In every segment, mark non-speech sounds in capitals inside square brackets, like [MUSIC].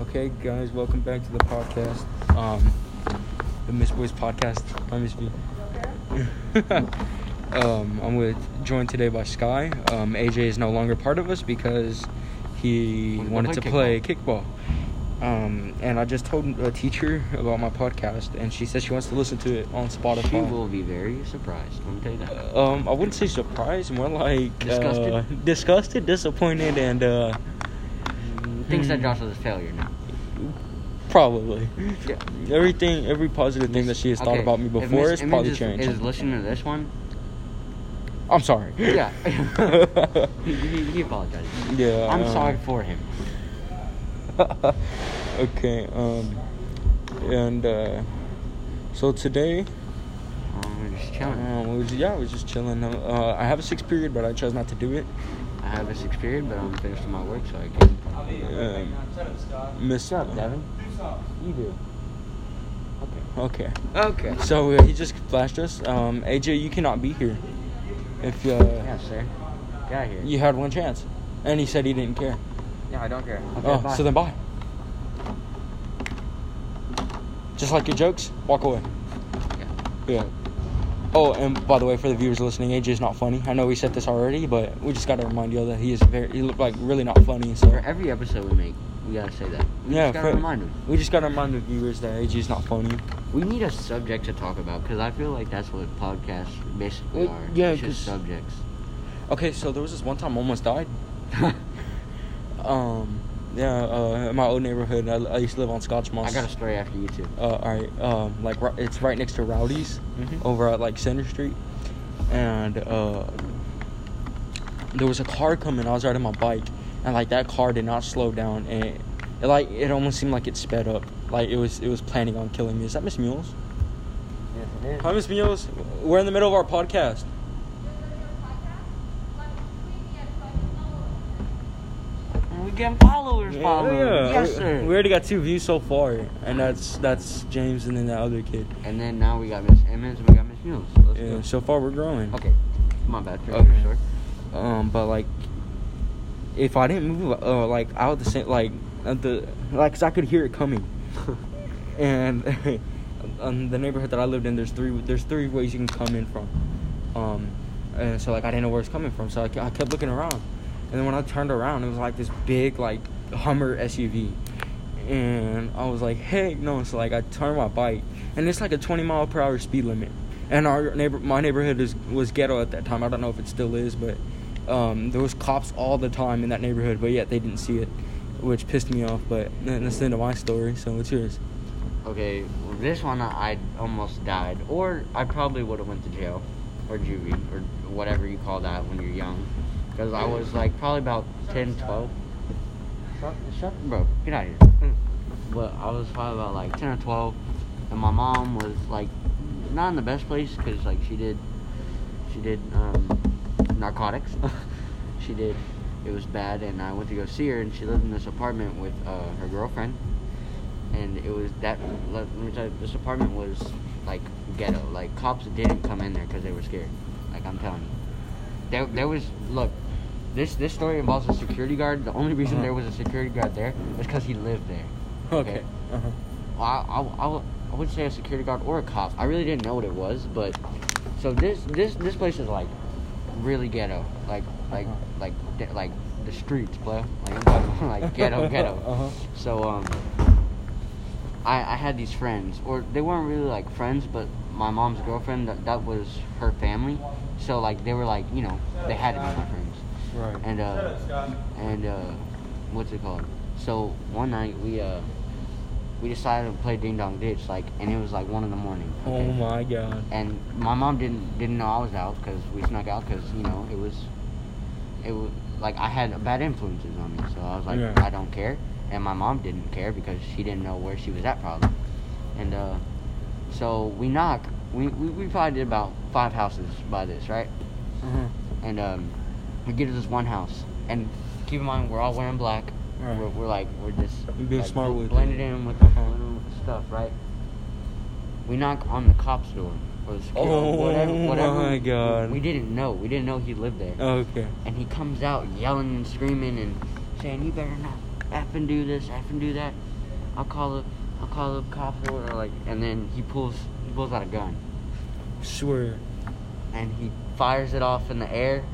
Okay, guys, welcome back to the podcast. Um, the Miss Boys podcast. I Miss B. um, I'm with joined today by Sky. Um, AJ is no longer part of us because he Wanted to play kickball. Um, and I just told a teacher about my podcast, and she says she wants to listen to it on Spotify. She will be very surprised. Let me tell you that. Um, I wouldn't say surprised, more like Disgusted? uh, disgusted, disappointed, and uh, Thinks that hmm. Josh is a failure now. probably Yeah. everything, every positive thing that she has thought Okay, about me before is probably Emmons changed. Is listening to this one? I'm sorry. Yeah. [LAUGHS] he, he, he apologized. yeah. I'm um, sorry for him. [LAUGHS] okay. Um, and uh, so today, We're just chilling. um, we was, yeah, I was just chilling. Uh, I have a sixth period, but I chose not to do it. I have a sixth period, but I'm finished with my work, so I can. Um, Miss up, Devin? You do. Okay. Okay. Okay. So uh, he just flashed us. Um, AJ, you cannot be here. If uh, Yeah, sir. Get here. you had one chance, and he said he didn't care. Yeah, I don't care. Okay, oh, bye. so then bye. Just like your jokes, walk away. Yeah. Yeah. Oh, and by the way, for the viewers listening, AJ is not funny. I know we said this already, but we just got to remind y'all that he is very. He looked like really not funny. So For every episode we make, we gotta say that. We Yeah, just gotta for- remind them. we just got to remind the viewers that AJ is not funny. We need a subject to talk about because I feel like that's what podcasts basically Uh, are. yeah, it's just subjects. Okay, so there was this one time I almost died. [LAUGHS] Um, yeah, uh, in my old neighborhood, I, I used to live on Scotch Moss. I got a story after you too. uh, all right, um, like it's right next to Rowdy's Mhm. over at like Center Street, and uh, there was a car coming. I was riding my bike, and like that car did not slow down, and it, it, like it almost seemed like it sped up, like it was it was planning on killing me. Is that Miss Mules? Yes, it Hi, Miss Mules. We're in the middle of our podcast. We getting followers, Yeah, followers. yeah. Yes, We- sir. We already got two views so far, and that's that's James and then that other kid. and then now we got Miss Emmons and we got Miss Mules. Let's Yeah, go. so far we're growing. Okay, my bad. For Okay. sure. Um, but like, if I didn't move, uh, like out the same, like at the, like, 'cause I could hear it coming, [LAUGHS] and [LAUGHS] um, the neighborhood that I lived in, there's three, there's three ways you can come in from, um, and so like I didn't know where it's coming from, so I, I kept looking around, and then when I turned around, it was like this big like Hummer SUV, and I was like, hey, no, so like I turned my bike, and it's like a 20 mile per hour speed limit, and our neighbor, my neighborhood is was ghetto at that time. I don't know if it still is, but um, there was cops all the time in that neighborhood, but yet they didn't see it, which pissed me off. But that's the end of my story. So what's yours? Okay, well, this one I almost died, or I probably would have went to jail, or juvie, or whatever you call that when you're young, because I was like probably about 10, 12. Shut, shut, bro, get out of here. But I was probably about like 10 or 12, and my mom was like not in the best place because like she did, she did um, narcotics. [LAUGHS] she did. It was bad, and I went to go see her, and she lived in this apartment with uh, her girlfriend and it was that. Let me tell you, this apartment was like ghetto. Like cops didn't come in there because they were scared. Like I'm telling you, there there was look. This this story involves a security guard. The only reason Uh-huh. there was a security guard there is because he lived there. Okay. Uh-huh. I, I, I, I would say a security guard or a cop. I really didn't know what it was, but so this this this place is like really ghetto, like like Uh-huh. like de- like the streets, bro. Like talking like ghetto [LAUGHS] ghetto. Uh-huh. So um, I I had these friends, or they weren't really like friends, but my mom's girlfriend that that was her family. So like they were like you know they had to be my friends Right. and uh and uh what's it called so one night we uh we decided to play ding dong ditch like and it was like one in the morning Oh my god. and my mom didn't didn't know i was out because we snuck out because you know it was it was like i had bad influences on me so i was like Yeah. i don't care and my mom didn't care because she didn't know where she was at probably and uh so we knock we, we, we probably did about five houses by this right Uh-huh. and um, we get to this one house, and keep in mind we're all wearing black. Right. We're, we're like we're just being like, smart with it. blended in with, the stuff, right? We knock on the cop's door or the security, Oh whatever, whatever. my God. We, we didn't know. We didn't know he lived there, Okay. and he comes out yelling and screaming and saying, "You better not." effing do this, effing do that. I'll call the, I'll call the cops or whatever, like, and then he pulls, he pulls out a gun Swear. and he fires it off in the air,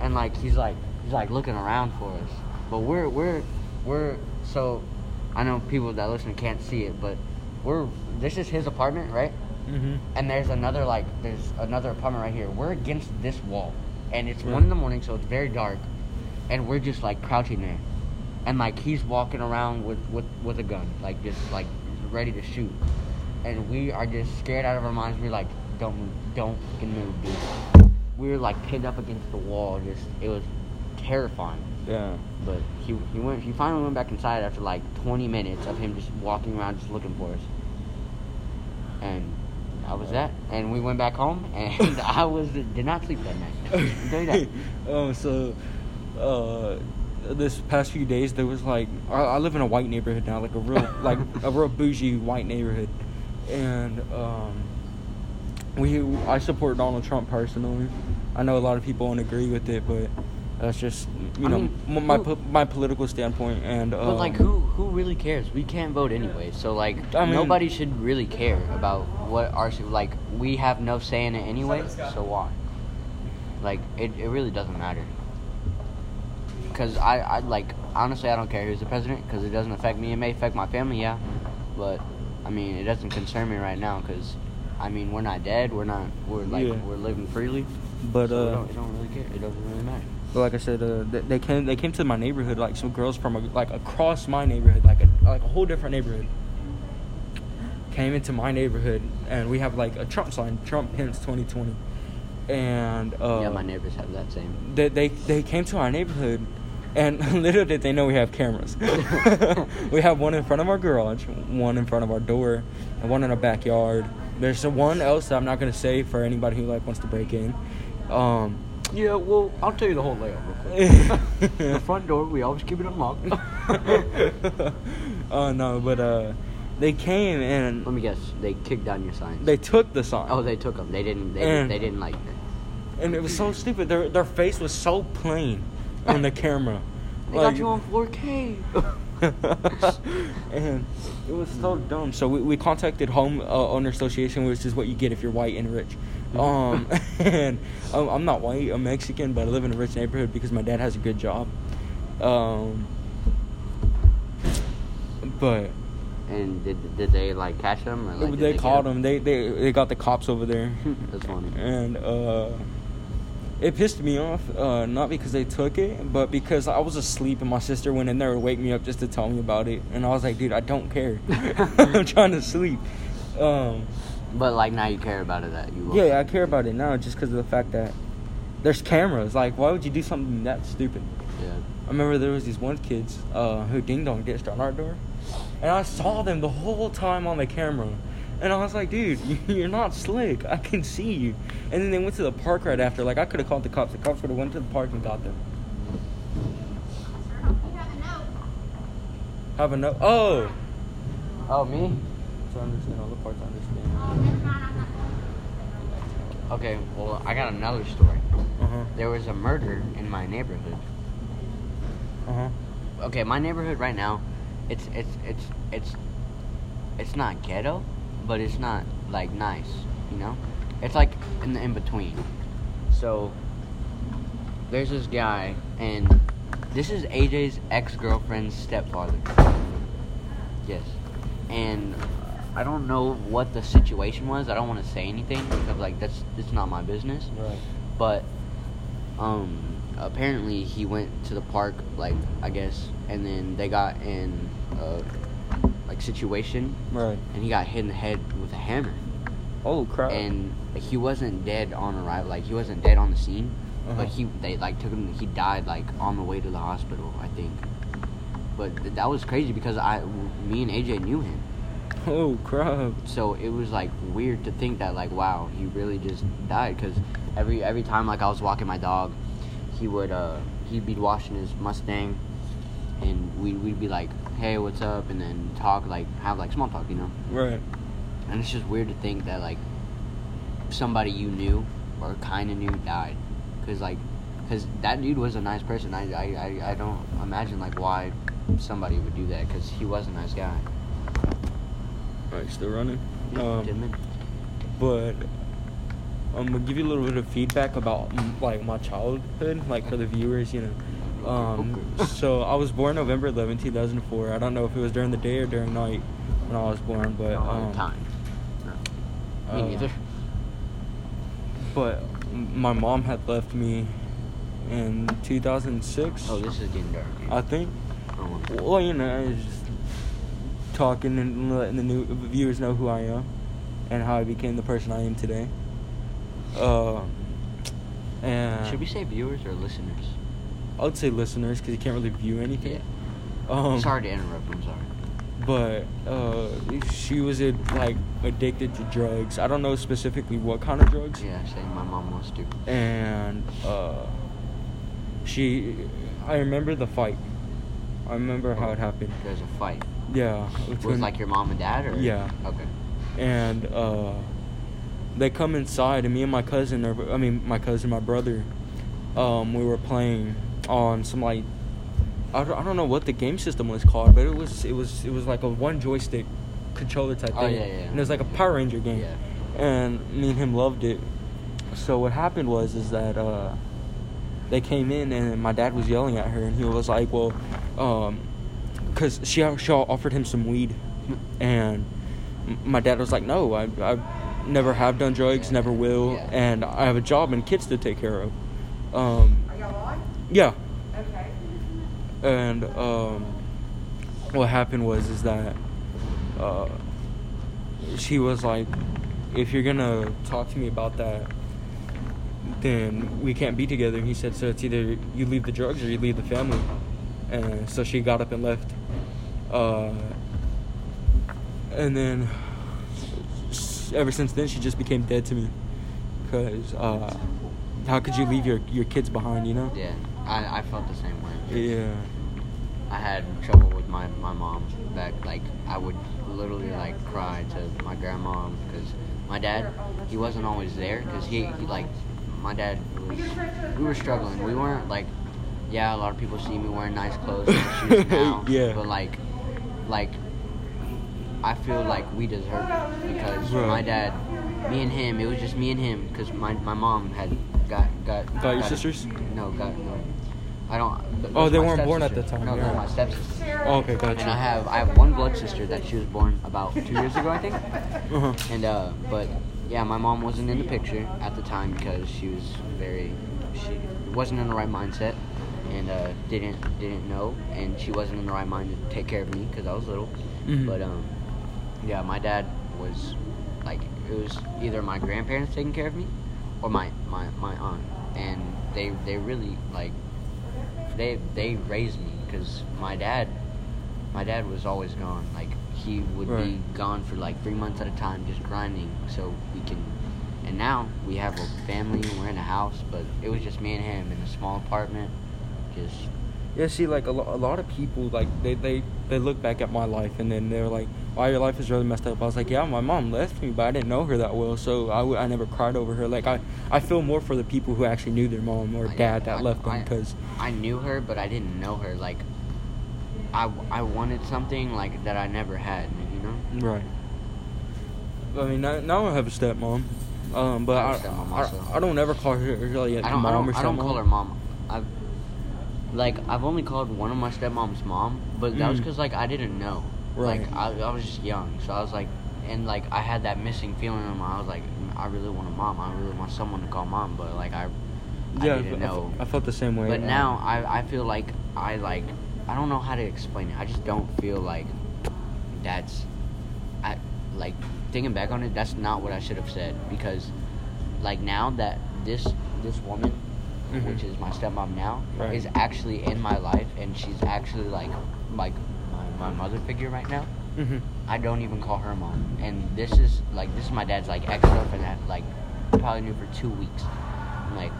and like he's like, he's like looking around for us, but we're we're we're so, I know people that listen can't see it, but we're this is his apartment, right? Mm-hmm. and there's another like there's another apartment right here. We're against this wall, and it's Right. one in the morning, so it's very dark, and we're just like crouching there, and like he's walking around with with with a gun, like just like ready to shoot, and we are just scared out of our minds. We're like, don't move, don't fucking move, dude. We were like pinned up against the wall. Just it was terrifying. Yeah. But he he went he finally went back inside after like 20 minutes of him just walking around just looking for us. And that was that. And we went back home [LAUGHS] and I was did not sleep that night. That. oh, [LAUGHS] so uh, this past few days there was like I, I live in a white neighborhood now, like a real like a real bougie white neighborhood, and um, we I support Donald Trump personally. I know a lot of people don't agree with it, but that's just you I know mean, my who- po- my political standpoint. And um, But like who who really cares? We can't vote anyway. So like I mean- nobody should really care about what our like we have no say in it anyway. So why? Like it, it really doesn't matter. Cause I, I like honestly I don't care who's the president because it doesn't affect me. It may affect my family, yeah, but I mean it doesn't concern me right now because I mean we're not dead. We're not we're like Yeah. we're living freely. But so it, uh, don't, it don't really care. It doesn't really matter. But like I said, uh, they, they came they came to my neighborhood like some girls from a, like across my neighborhood, like a like a whole different neighborhood. Came into my neighborhood, and we have like a Trump sign, Trump Pence 2020, and uh, yeah, my neighbors have that same. they, they they came to our neighborhood, and [LAUGHS] little did they know we have cameras. [LAUGHS] [LAUGHS] we have one in front of our garage, one in front of our door, and one in our backyard. There's one else that I'm not gonna say for anybody who like wants to break in. Um, Yeah, well, I'll tell you the whole layout real quick. [LAUGHS] the front door, we always keep it unlocked. [LAUGHS] oh no, but uh, they came and Let me guess, they kicked down your signs. they took the sign. oh, they took them. They didn't. They, And- didn't, they didn't like. and it was so stupid. Their their face was so plain on the [LAUGHS] camera. They got you on 4K. [LAUGHS] and it was so dumb. So we, we contacted Home uh, Owner Association, which is what you get if you're white and rich. Um, [LAUGHS] [LAUGHS] and um, I'm not white. I'm Mexican, but I live in a rich neighborhood because my dad has a good job. Um, but and did did they like catch them or like? they, get caught him. They, they they got the cops over there. That's funny. and uh, it pissed me off. Uh, not because they took it, but because I was asleep and my sister went in there to wake me up just to tell me about it. And I was like, dude, I don't care. [LAUGHS] I'm trying to sleep. Um, But like now you care about it that you. yeah, I care about it now just because of the fact that there's cameras. Like, why would you do something that stupid? Yeah. I remember there was these one kids uh, who ding dong ditched on our door, and I saw them the whole time on the camera, and I was like, dude, [LAUGHS] you're not slick. I can see you. And then they went to the park right after. Like I could have called the cops. The cops would have went to the park and got them. Have a note. Oh. Oh me. To understand all the parts, I understand. Okay. Well, I got another story. Uh huh. There was a murder in my neighborhood. Uh huh. okay, my neighborhood right now, it's it's it's it's it's not ghetto, but it's not like nice, you know? It's like in the in between. So there's this guy and this is AJ's ex-girlfriend's stepfather. Yes. And I don't know what the situation was. I don't want to say anything because like that's it's not my business Right. but um apparently he went to the park like i guess and then they got in a like situation Right. and he got hit in the head with a hammer Oh crap. and like, he wasn't dead on arrival like he wasn't dead on the scene Uh-huh. but he they like took him he died like on the way to the hospital i think but th- that was crazy because i me and aj knew him oh crap. so it was like weird to think that like wow he really just died because every every time like I was walking my dog, he would uh he'd be washing his Mustang, and we we'd be like hey what's up and then talk like have like small talk you know Right. and it's just weird to think that like somebody you knew or kind of knew died because like Because that dude was a nice person. I, I, I, I don't imagine like why somebody would do that. Because he was a nice guy. Alright, still running. Yeah, Um, but I'm gonna give you a little bit of feedback about like my childhood, like for the viewers, you know. Um, [LAUGHS] so I was born November 11, 2004. I don't know if it was during the day or during night when I was born, but No, um, time. No. Me uh, neither. But my mom had left me in 2006. Oh, this is getting dark. I think. Oh, Well, you know, I was just talking and letting the new viewers know who I am and how I became the person I am today. Uh, and Should we say viewers or listeners? I would say listeners because you can't really view anything. Um, sorry to interrupt. I'm sorry. But uh, she was like addicted to drugs. I don't know specifically what kind of drugs. Yeah, same. My mom was too. And uh, she, I remember the fight. I remember how it happened. There's a fight. Yeah. It was like your mom and dad, or Yeah. Okay. and uh, they come inside, and me and my cousin, or I mean, my cousin, my brother, um, we were playing on some like, I don't, I don't know what the game system was called, but it was it was it was like a one joystick controller type Oh, thing, yeah, yeah, yeah. and it was like a Power Ranger game, Yeah. and me and him loved it. So what happened was is that uh, they came in, and my dad was yelling at her, and he was like, well, um, because she she offered him some weed, and my dad was like, "No, I I never have done drugs, Yeah. never will, Yeah. and I have a job and kids to take care of." Um, Are y'all on? Yeah, Okay. and um, what happened was is that uh, she was like, "If you're gonna talk to me about that." Then we can't be together. And he said, "So it's either you leave the drugs or you leave the family." And so she got up and left. Uh, and then ever since then, she just became dead to me. Cause uh, how could you leave your your kids behind? You know? Yeah, I, I felt the same way. Yeah. I had trouble with my, my mom back like I would literally like cry to my grandma because my dad he wasn't always there because he, he like my dad was we were struggling we weren't like yeah a lot of people see me wearing nice clothes and shoes [LAUGHS] now Yeah. but like like I feel like we deserve it because Right. my dad me and him it was just me and him because my, my mom had got got Got your got- sisters? no got no I don't th- Oh, they weren't born at the time, no yeah. they're my stepsister Oh, okay, gotcha. and I have I have one blood sister that she was born about two years ago, I think. Uh-huh. And uh, but yeah, my mom wasn't in the picture at the time because she was very she wasn't in the right mindset and uh, didn't didn't know, and she wasn't in the right mind to take care of me because I was little. Mhm. But um, yeah, my dad was like it was either my grandparents taking care of me or my my my aunt, and they they really like they they raised me because my dad my dad was always gone. Like he would be gone for like three months at a time just grinding so we can and now we have a family we're in a house but it was just me and him in a small apartment just Yeah, see, like a, lo- a lot of people, like they, they they look back at my life and then they're like, "Wow, your life is really messed up." I was like, "Yeah, my mom left me, but I didn't know her that well, so I, w- I never cried over her." Like I I feel more for the people who actually knew their mom or I- dad that I- left them because I knew her but I didn't know her like I, I wanted something like that I never had you know right. I mean, now, I have a stepmom, um, but I I stepmom I. Don't ever call her really like I don't, mom I don't, or I don't call her mom. I've like I've only called one of my stepmom's mom, but that was Mm. because like I didn't know. Right. Like I, I was just young, so I was like, and like I had that missing feeling in my. I was like, I really want a mom. I really want someone to call mom, but like I, Yeah, I I, didn't know. I felt the same way. But um, now I, I feel like I like I don't know how to explain it. I just don't feel like that's I like thinking back on it. That's not what I should have said because like now that this this woman, Mhm. which is my stepmom now, Right. is actually in my life and she's actually like like my, my mother figure right now. Mhm. I don't even call her mom, and this is like this is my dad's like ex girlfriend that like probably knew for two weeks. I'm like,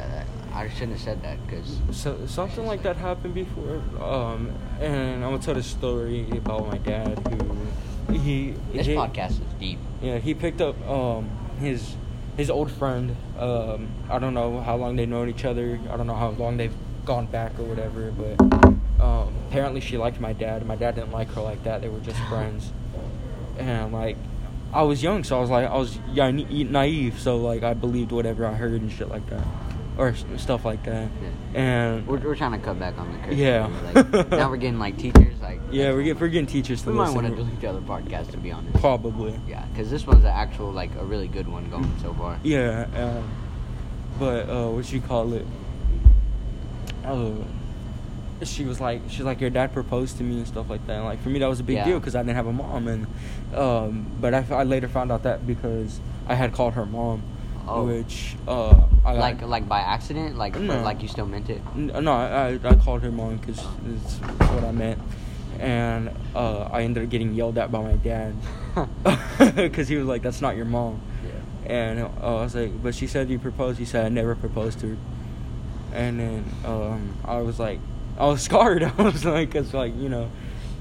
uh, I shouldn't have said that because So something like that happened before, um, and I'm gonna tell the story about my dad who he this he, podcast is deep. Yeah, he picked up um his his old friend. Um, I don't know how long they've known each other. I don't know how long they've gone back or whatever. But um, apparently she liked my dad. My dad didn't like her like that. They were just [SIGHS] friends. And like, I was young, so I was like, I was yeah, naive. So like, I believed whatever I heard and shit like that, or stuff like that. Yeah. And We're, we're trying to cut back on the curse. Yeah. Like, now we're getting like teachers. Like [LAUGHS] yeah, we're getting, we're getting teachers to we might want to delete the other podcast to be honest. Probably. Yeah, because this one's an actual like a really good one going so far. Yeah, um, but uh, what you call it? Uh, she was like, she's like, your dad proposed to me and stuff like that. And like for me, that was a big Yeah. deal because I didn't have a mom, and um, but I, I later found out that because I had called her mom, Oh. which uh, I Like like by accident, like No. like you still meant it. No, I, I, I called her mom because it's what I meant. And uh, I ended up getting yelled at by my dad [LAUGHS] [LAUGHS] because he was like, "That's not your mom." Yeah. And uh, I was like, "But she said you proposed." He said, "I never proposed to her." And then um, I was like, I was [LAUGHS] scarred. I was like, "Cause like you know,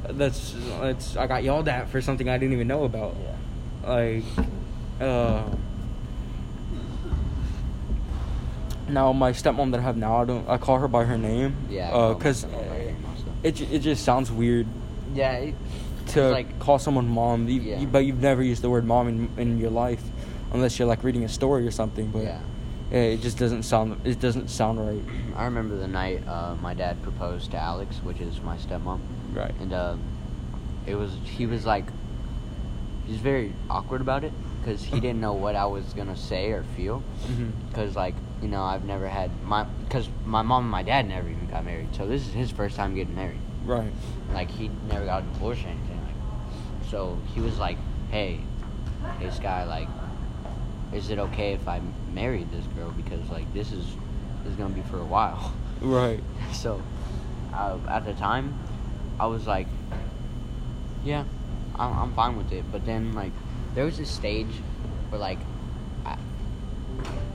that's that's I got yelled at for something I didn't even know about." Yeah. Like, uh, now my stepmom that I have now, I don't. I call her by her name. Yeah. I Uh, cause myself by name also. it it just sounds weird Yeah. It, to like- call someone mom. You, Yeah. you- but you've never used the word mom in in your life, unless you're like reading a story or something. But Yeah. yeah, it just doesn't sound. It doesn't sound right. I remember the night uh, my dad proposed to Alex, which is my stepmom, Right. and uh, it was he was like he's very awkward about it because he didn't know what I was gonna say or feel. Because like you know I've never had my because my mom and my dad never even got married, so this is his first time getting married. Right. Like he never got a divorce or anything. Like, so he was like, "Hey, hey Sky, like, is it okay if I married this girl? Because like this is this is gonna be for a while." Right. [LAUGHS] So, uh, at the time, I was like, "Yeah, I'm, I'm fine with it." But then, like, there was this stage where, like,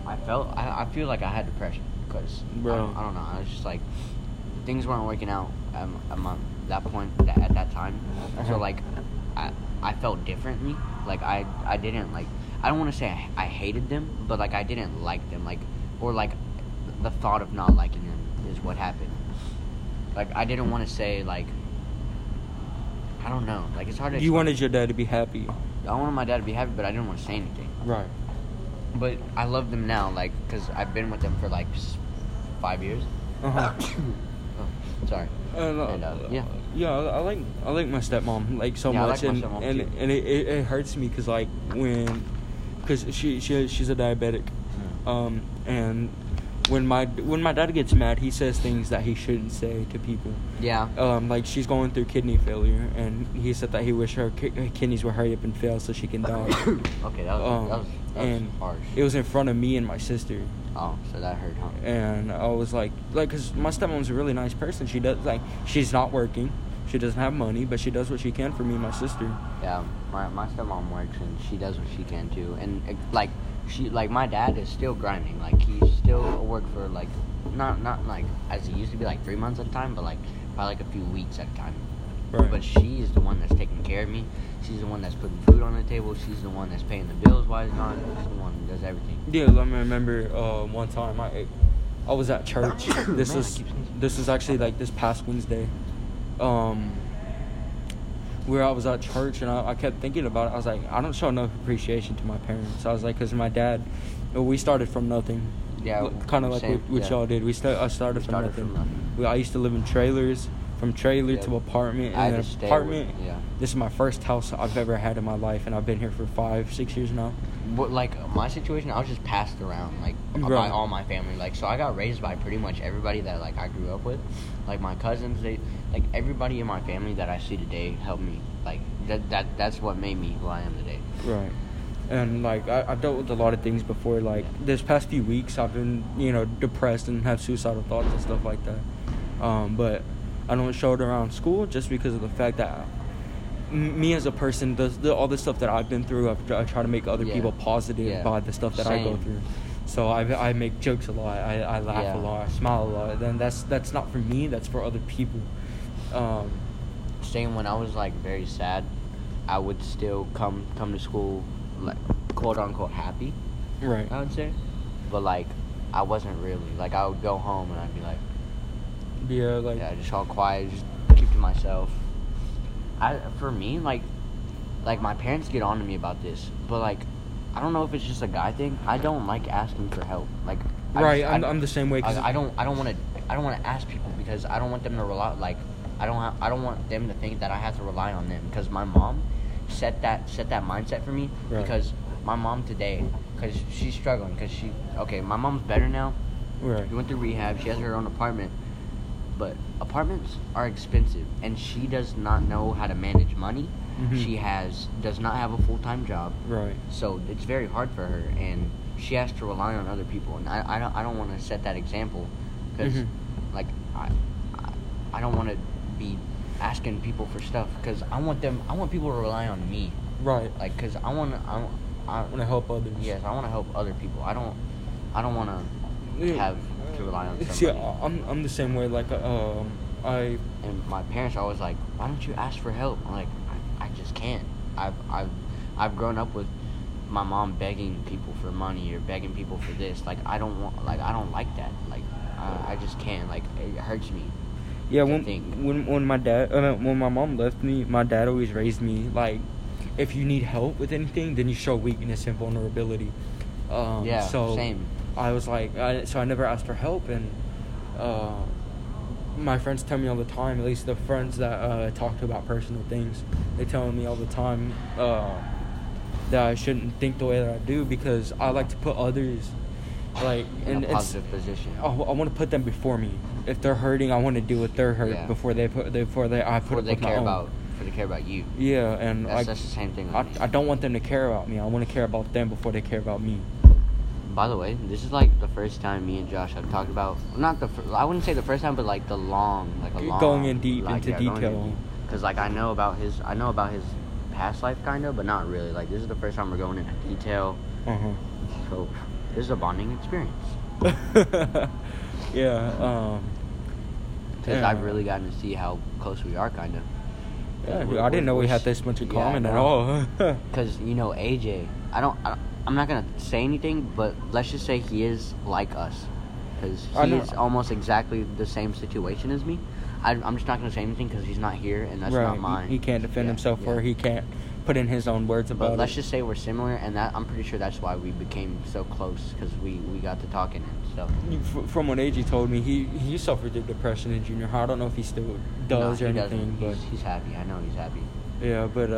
I felt, I, I feel like I had depression because I, I don't know. I was just like, things weren't working out at, m- at my, that point that, at that time. Uh-huh. So like, I, I felt differently. Like I, I didn't like. I don't want to say I, I hated them, but like I didn't like them. Like, or like, the thought of not liking them is what happened. Like I didn't want to say like. I don't know. Like it's hard to. You explain. wanted your dad to be happy. I wanted my dad to be happy, but I didn't want to say anything. Right. But I love them now, like, cause I've been with them for like five years. Uh huh. [COUGHS] Oh, sorry. And, uh, And, uh, yeah. yeah, I like I like my stepmom like so Yeah, much, like and and too. and it, it, it hurts me because like when, because she she she's a diabetic, um, and when my when my dad gets mad, he says things that he shouldn't say to people. Yeah. Um, like she's going through kidney failure, and he said that he wish her ki- her kidneys would hurry up and fail so she can die. [COUGHS] okay, that was Um, that was, that and harsh. it was in front of me and my sister. oh, so that hurt, huh? and I was like, like, cause my stepmom's a really nice person. She does like, she's not working, she doesn't have money, but she does what she can for me and my sister. Yeah, my my stepmom works and she does what she can too, and uh, like she like my dad is still grinding. Like he's still work for like not not like as he used to be like three months at a time, but like probably like a few weeks at a time. Right. But she is the one that's taking care of me. She's the one that's putting food on the table. She's the one that's paying the bills while he's gone. She's the one that does everything. Yeah, let me remember uh, one time I I was at church. [COUGHS] This Man, was this was actually like this past Wednesday. Um, where I was at church and I, I kept thinking about it. I was like, I don't show enough appreciation to my parents. I was like, because my dad, we started from nothing. Yeah, kind of like what, what yeah. y'all did. We sta- I started, We from, started nothing. from nothing. We, I used to live in trailers, from trailer Yeah. to apartment, and to then stay apartment. with- yeah. This is my first house I've ever had in my life, and I've been here for five, six years now. But like my situation, I was just passed around like by all my family. Like so, I got raised by pretty much everybody that like I grew up with. Like my cousins, they like everybody in my family that I see today helped me. Like that that that's what made me who I am today. Right. And like I, I've dealt with a lot of things before. Like this past few weeks, I've been you know depressed and have suicidal thoughts and stuff like that. Um, but I don't show it around school just because of the fact that me as a person, the, the all the stuff that I've been through, I've, I try to make other Yeah. people positive Yeah. by the stuff that I go through. So I, I make jokes a lot. I, I laugh Yeah. a lot. I smile a lot. Then that's that's not for me. That's for other people. Um, Saying when I was like very sad, I would still come come to school like quote unquote happy. Right. I would say, but like I wasn't really like I would go home and I'd be like, Yeah, like yeah, just all quiet, just keep to myself. I for me like like my parents get on to me about this, but like I don't know if it's just a guy thing. I don't like asking for help. Like I right. just- I'm, I, I'm the same way. 'cause- I, I don't I don't want to I don't want to ask people because I don't want them to rely like I don't ha- I don't want them to think that I have to rely on them because my mom set that set that mindset for me Right. because my mom today because she's struggling because she okay my mom's better now Right. she went through rehab she has her own apartment but apartments are expensive and she does not know how to manage money Mhm. she has does not have a full-time job Right. so it's very hard for her and she has to rely on other people and i, I don't, I don't want to set that example because Mhm. like I, I, I don't want to be asking people for stuff because i want them i want people to rely on me Right. like because i want to I, I, I want to help others. yes i want to help other people i don't i don't want to Yeah. have to rely on [LAUGHS] somebody See, I'm I'm the same way. Like, uh, um, I and my parents are always like, "Why don't you ask for help?" I'm like, I, I just can't. I've I've I've grown up with my mom begging people for money or begging people for this. Like I don't want like I don't like that. Like I, I just can't. Like it hurts me. Yeah, when when when my dad uh, when my mom left me, my dad always raised me like, if you need help with anything, then you show weakness and vulnerability. Um, Yeah, so same. I was like, I, so I never asked for help, and uh, my friends tell me all the time. At least the friends that uh, talk to about personal things, they tell me all the time uh, that I shouldn't think the way that I do because I like to put others like In a positive position. I, want to put them before me. If they're hurting, I want to deal with their hurt Yeah. before they put before they I put Before it they my care own. about. Before they care about you. Yeah, and That's, I, that's the same thing. I. I don't want them to care about me. I want to care about them before they care about me. By the way, this is like the first time me and Josh have talked about not the fir- I wouldn't say the first time, but like the long, like a long going in deep like, into yeah, detail. deep. Cause like I know about his, I know about his past life kind of, but not really. Like this is the first time we're going into detail, Uh so this is a bonding experience. [LAUGHS] yeah. Um. Cause Yeah. I've really gotten to see how close we are, kind of. Yeah, I didn't know we had this much in yeah, common at all. [LAUGHS] Cause you know AJ, I don't, I don't, I'm not gonna say anything, but let's just say he is like us, cause I he is almost exactly the same situation as me. I, I'm just not gonna say anything because he's not here, and that's right. not mine. He, can't defend Yeah, himself, yeah. or he can't put in his own words about But let's it. just say we're similar, and that I'm pretty sure that's why we became so close because we we got to talking and stuff. You- From what AJ told me, he he suffered the depression in junior high. I don't know if he still does No, or anything, doesn't. but he's, he's happy. I know he's happy. yeah, but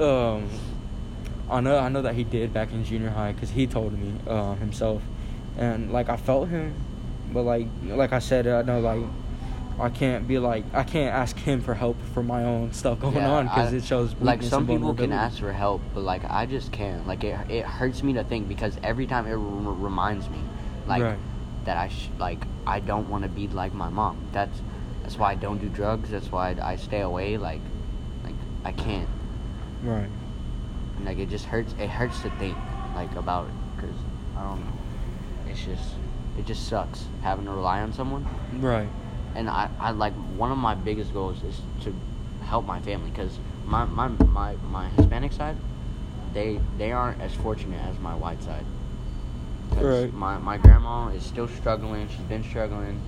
uh, um, I know I know that he did back in junior high because he told me uh, himself, and like I felt him, but like like I said, I know like I can't be like I can't ask him for help for my own stuff going Yeah, on because it shows like some people can ask for help, but like I just can't. Like it it hurts me to think because every time it r- reminds me, like Right. that I sh- like I don't want to be like my mom. That's that's why I don't do drugs. That's why I, I stay away. Like like I can't. right. And, like it just hurts. It hurts to think like about it because I don't know. It's just it just sucks having to rely on someone. Right. And I, I like one of my biggest goals is to help my family because my, my my my Hispanic side, they they aren't as fortunate as my white side. Right. My my grandma is still struggling. She's been struggling,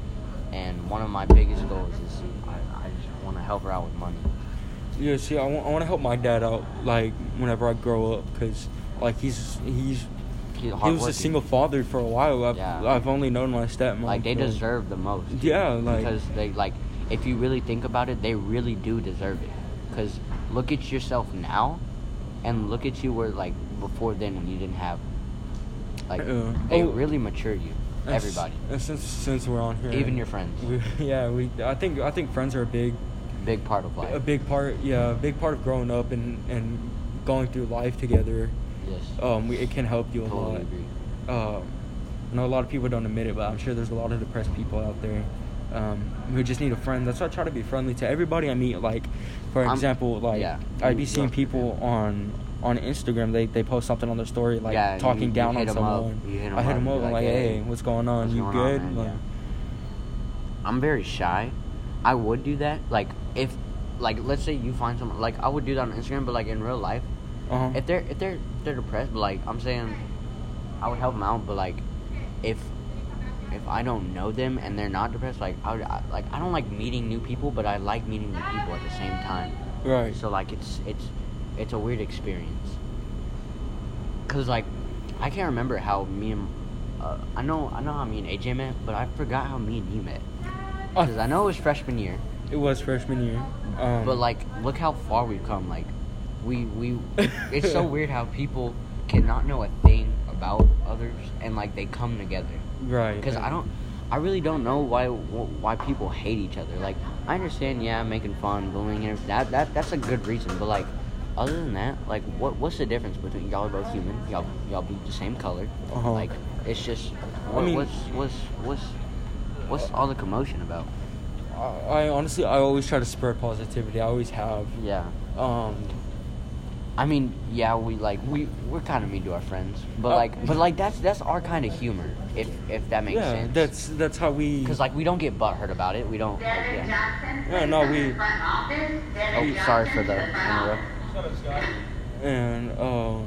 and one of my biggest goals is I, I just want to help her out with money. Yeah, see, I want, I want to help my dad out, like, whenever I grow up, because, like, he's, he's, He's he was a single father for a while. I've, Yeah. I've only known my stepmom. Like they deserve the most. Yeah, like- because they like if you really think about it, they really do deserve it. Because look at yourself now, and look at you where like before then when you didn't have. Like Yeah. they Oh. really matured you, everybody, since, since we're on here. even your friends. We, [LAUGHS] yeah, we, I think, I think friends are a big, Big part of life. a big part, yeah, a big part of growing up and, and going through life together. yes. Um, we, it can help you a totally lot. agree. um, I know a lot of people don't admit it, but I'm sure there's a lot of depressed people out there um, who just need a friend. That's why I try to be friendly to everybody I meet. Like, for I'm- example, like yeah. I'd be seeing people on on Instagram. They they post something on their story like Yeah, talking you- you down on hit 'em up. someone. You hit 'em I hit them up. I'm like, like, "Hey, what's going on? what's you going on, good? man?" Like, Yeah. I'm very shy. I would do that. Like if, like let's say you find someone like I would do that on Instagram, but like in real life, uh-huh. if they're if they're they're depressed, but like I'm saying, I would help them out, but like, if if I don't know them and they're not depressed, like I would, I, like I don't like meeting new people, but I like meeting new people at the same time. Right. So like it's it's it's a weird experience. Cause like I can't remember how me and uh, I know I know how me and AJ met, but I forgot how me and you met. Uh, Cause I know it was freshman year, It was freshman year. Um, but like look how far we've come. Like we we [LAUGHS] it's so weird how people cannot know a thing about others and like they come together. right. Because I don't, I really don't know why why people hate each other. Like I understand, yeah, making fun, bullying, and that that that's a good reason. But like, other than that, like, what what's the difference between y'all are both human? Y'all y'all be the same color. Uh-huh. Like it's just, I mean- what's what's what's what's all the commotion about? I, I honestly, I always try to spread positivity. I always have. Yeah. Um, I mean, yeah, we like we we're kind of mean to our friends, but Uh, like, but like that's that's our kind of humor, if if that makes yeah, sense. that's that's how we. because like we don't get butthurt about it. We don't. Like, yeah. Yeah, no, we- Oh, sorry for the interrupt. and um,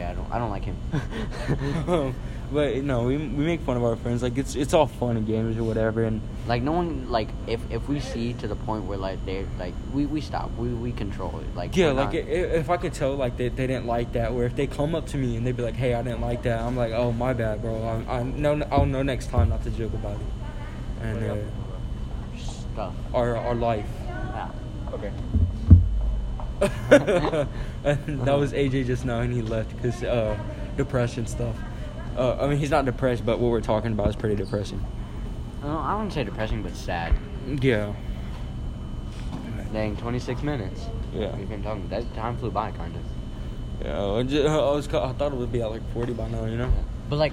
Okay, I don't I don't like him. [LAUGHS] [LAUGHS] but no, we we make fun of our friends. Like it's it's all fun and games or whatever. And like no one like if if we see to the point where like they're like we we stop we we control it like yeah, like not- i- if I could tell like they, they didn't like that, or if they come up to me and they'd be like, "Hey, I didn't like that," I'm like, "Oh, my bad, bro. I I know I'll know next time not to joke about it." And uh, stuff. our our life. Yeah. Okay. [LAUGHS] and that was AJ just now, and he left because uh, depression stuff. Uh, I mean, he's not depressed, but what we're talking about is pretty depressing. Well, I wouldn't say depressing, but sad. Yeah. Dang, 26 minutes. Yeah. We've been talking. That time flew by, kind of. Yeah. I, ju- I was. I thought it would be at like 40 by now. You know. But like,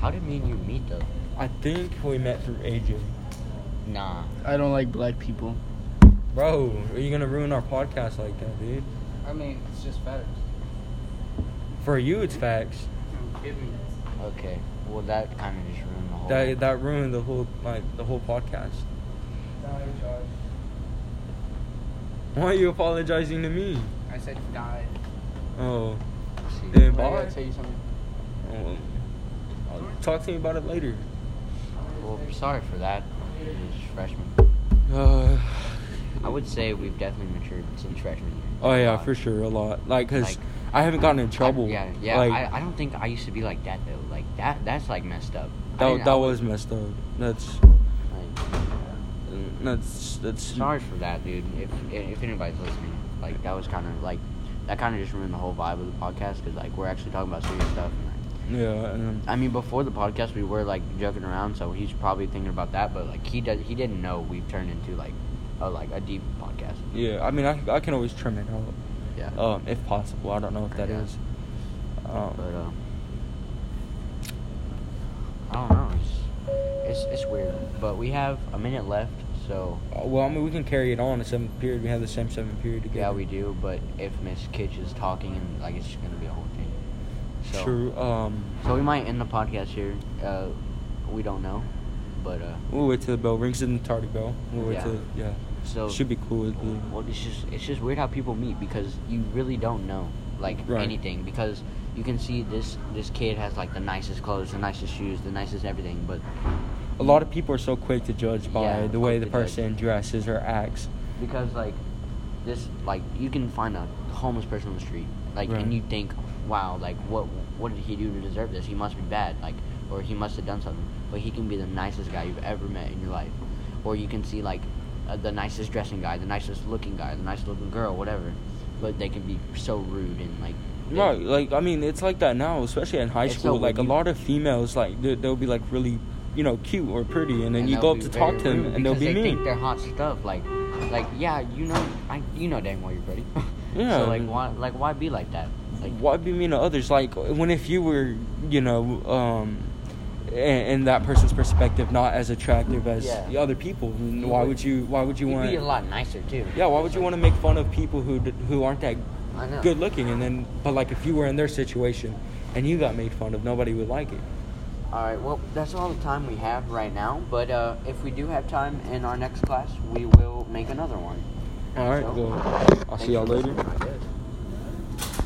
how did me and you meet though? I think we met through AJ. Nah. I don't like black people. Bro, are you gonna ruin our podcast like that, dude? I mean, it's just facts. For you, it's facts. Okay. Well, that kind of just ruined the whole. That that ruined the whole like the whole podcast. Why are you apologizing to me? I said died. Oh, See. then Wait, I bye. gotta tell you something. Oh, I'll talk to me about it later. Well, sorry for that. It was freshman. Uh, I would say we've definitely matured since freshman year. oh yeah, for sure, a lot. Like, cause Like, I haven't gotten in I- trouble. yeah, yeah. Like, I, I don't think I used to be like that though. Like that. That's like messed up. I that didn't- that I was messed up. That's Like, that's that's. sorry for that, dude. If if anybody's listening, like that was kind of like that kind of just ruined the whole vibe of the podcast because like we're actually talking about serious stuff. And, Yeah, and I mean, before the podcast, we were like joking around, so he's probably thinking about that. But like he does, he didn't know we've turned into like a like a deep podcast. yeah. I mean, I I can always trim it out, Yeah. um, if possible. I don't know if that Yeah. is. Um, But uh, I don't know. It's, it's it's weird. But we have a minute left, so well, I mean, we can carry it on the seventh period. We have the same seventh period together. yeah, we do. But if Miss Kitch is talking, and like it's just gonna be a whole thing. So, True. Um, So we might end the podcast here. Uh, we don't know, but uh, we'll wait till the bell rings in the tardy bell. We'll wait Yeah. till yeah. so Should be cool. With Well, it's just it's just weird how people meet because you really don't know like Right. anything because you can see this this kid has like the nicest clothes, the nicest shoes, the nicest everything, but a lot of people are so quick to judge by Yeah, the way the to judge. person dresses or acts. because like this like you can find a homeless person on the street like Right. and you think wow like what what did he do to deserve this he must be bad like or he must have done something but he can be the nicest guy you've ever met in your life or you can see like uh, the nicest dressing guy the nicest looking guy the nicest looking girl whatever but they can be so rude and like Right, like I mean, it's like that now, especially in high school. so like a lot of females, like they, they'll be like really, you know, cute or pretty, and then and you go up to talk to them, and they'll be they think mean. they're hot stuff like like yeah you know I you know damn well you're pretty [LAUGHS] Yeah. so like why like why be like that like Why be mean to others? Like when if you were, you know, um, in, that person's perspective, not as attractive as Yeah. the other people, why would- you? Why would you want? be a lot nicer too Yeah, why would you want to make fun of people who who aren't that good looking? And then, but like if you were in their situation and you got made fun of, nobody would like it. All right, well, that's all the time we have right now. But uh, if we do have time in our next class, we will make another one. All right, So, well, I'll see y'all later. listening, I guess.